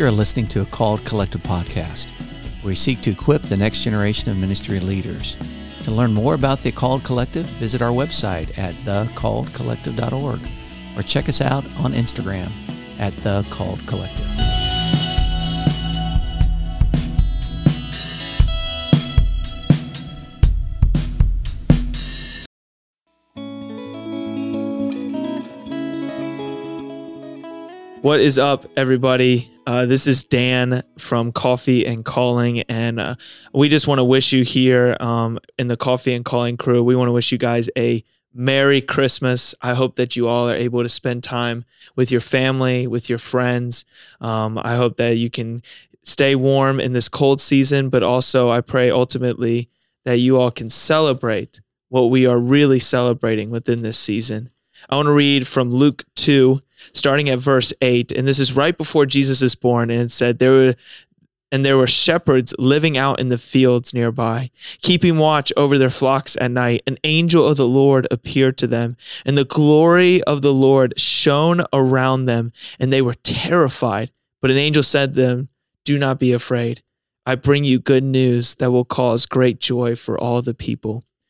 You're listening to a Called Collective podcast, where we seek to equip the next generation of ministry leaders. To learn more about the Called Collective, visit our website at thecalledcollective.org or check us out on Instagram at The Called Collective. What is up, everybody? Uh, this is Dan from Coffee and Calling, and uh, we just want to wish you here um, in the Coffee and Calling crew. We want to wish you guys a Merry Christmas. I hope that you all are able to spend time with your family, with your friends. Um, I hope that you can stay warm in this cold season, but also I pray ultimately that you all can celebrate what we are really celebrating within this season. I want to read from Luke 2 starting at verse 8 and this is right before jesus is born and it said there were and there were shepherds living out in the fields nearby, keeping watch over their flocks at night. An angel of the Lord appeared to them, and the glory of the Lord shone around them, and they were terrified. But an angel said to them, Do not be afraid. I bring you good news that will cause great joy for all the people.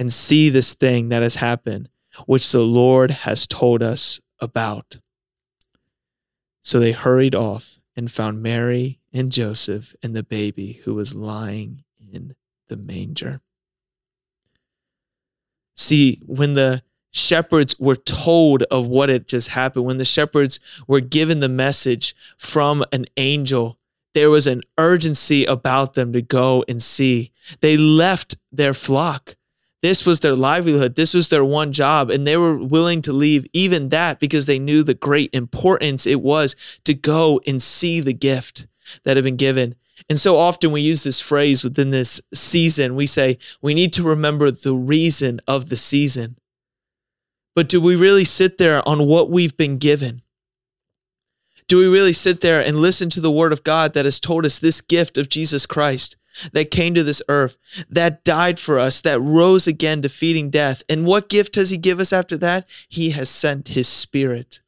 and see this thing that has happened, which the Lord has told us about. So they hurried off and found Mary and Joseph and the baby who was lying in the manger. See, when the shepherds were told of what had just happened, when the shepherds were given the message from an angel, there was an urgency about them to go and see. They left their flock. This was their livelihood. This was their one job. And they were willing to leave even that because they knew the great importance it was to go and see the gift that had been given. And so often we use this phrase within this season. We say, we need to remember the reason of the season. But do we really sit there on what we've been given? Do we really sit there and listen to the word of God that has told us this gift of Jesus Christ? That came to this earth, that died for us, that rose again, defeating death. And what gift does he give us after that? He has sent his spirit.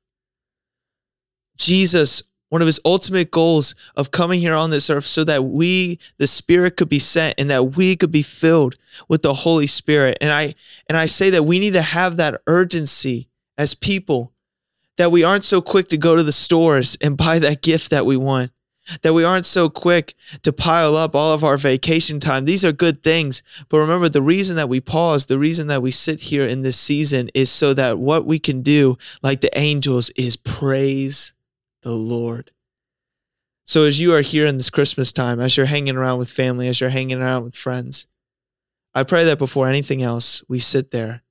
Jesus, one of his ultimate goals of coming here on this earth, so that we, the Spirit, could be sent and that we could be filled with the Holy Spirit. And I and I say that we need to have that urgency as people, that we aren't so quick to go to the stores and buy that gift that we want that we aren't so quick to pile up all of our vacation time. These are good things. But remember, the reason that we pause, the reason that we sit here in this season is so that what we can do, like the angels, is praise the Lord. So as you are here in this Christmas time, as you're hanging around with family, as you're hanging around with friends, I pray that before anything else, we sit there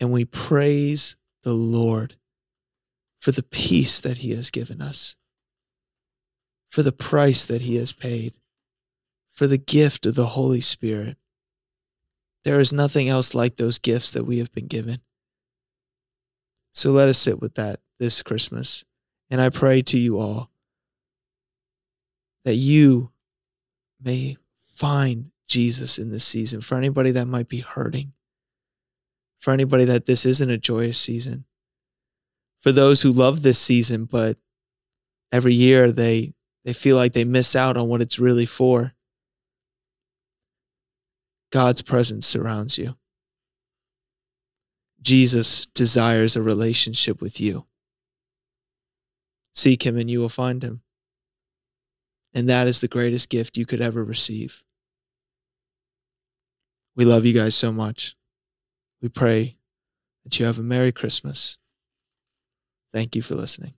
and we praise the Lord for the peace that he has given us for the price that he has paid, for the gift of the Holy Spirit. There is nothing else like those gifts that we have been given. So let us sit with that this Christmas. And I pray to you all that you may find Jesus in this season. For anybody that might be hurting, for anybody that this isn't a joyous season, for those who love this season, but every year they they feel like they miss out on what it's really for. God's presence surrounds you. Jesus desires a relationship with you. Seek him and you will find him. And that is the greatest gift you could ever receive. We love you guys so much. We pray that you have a Merry Christmas. Thank you for listening.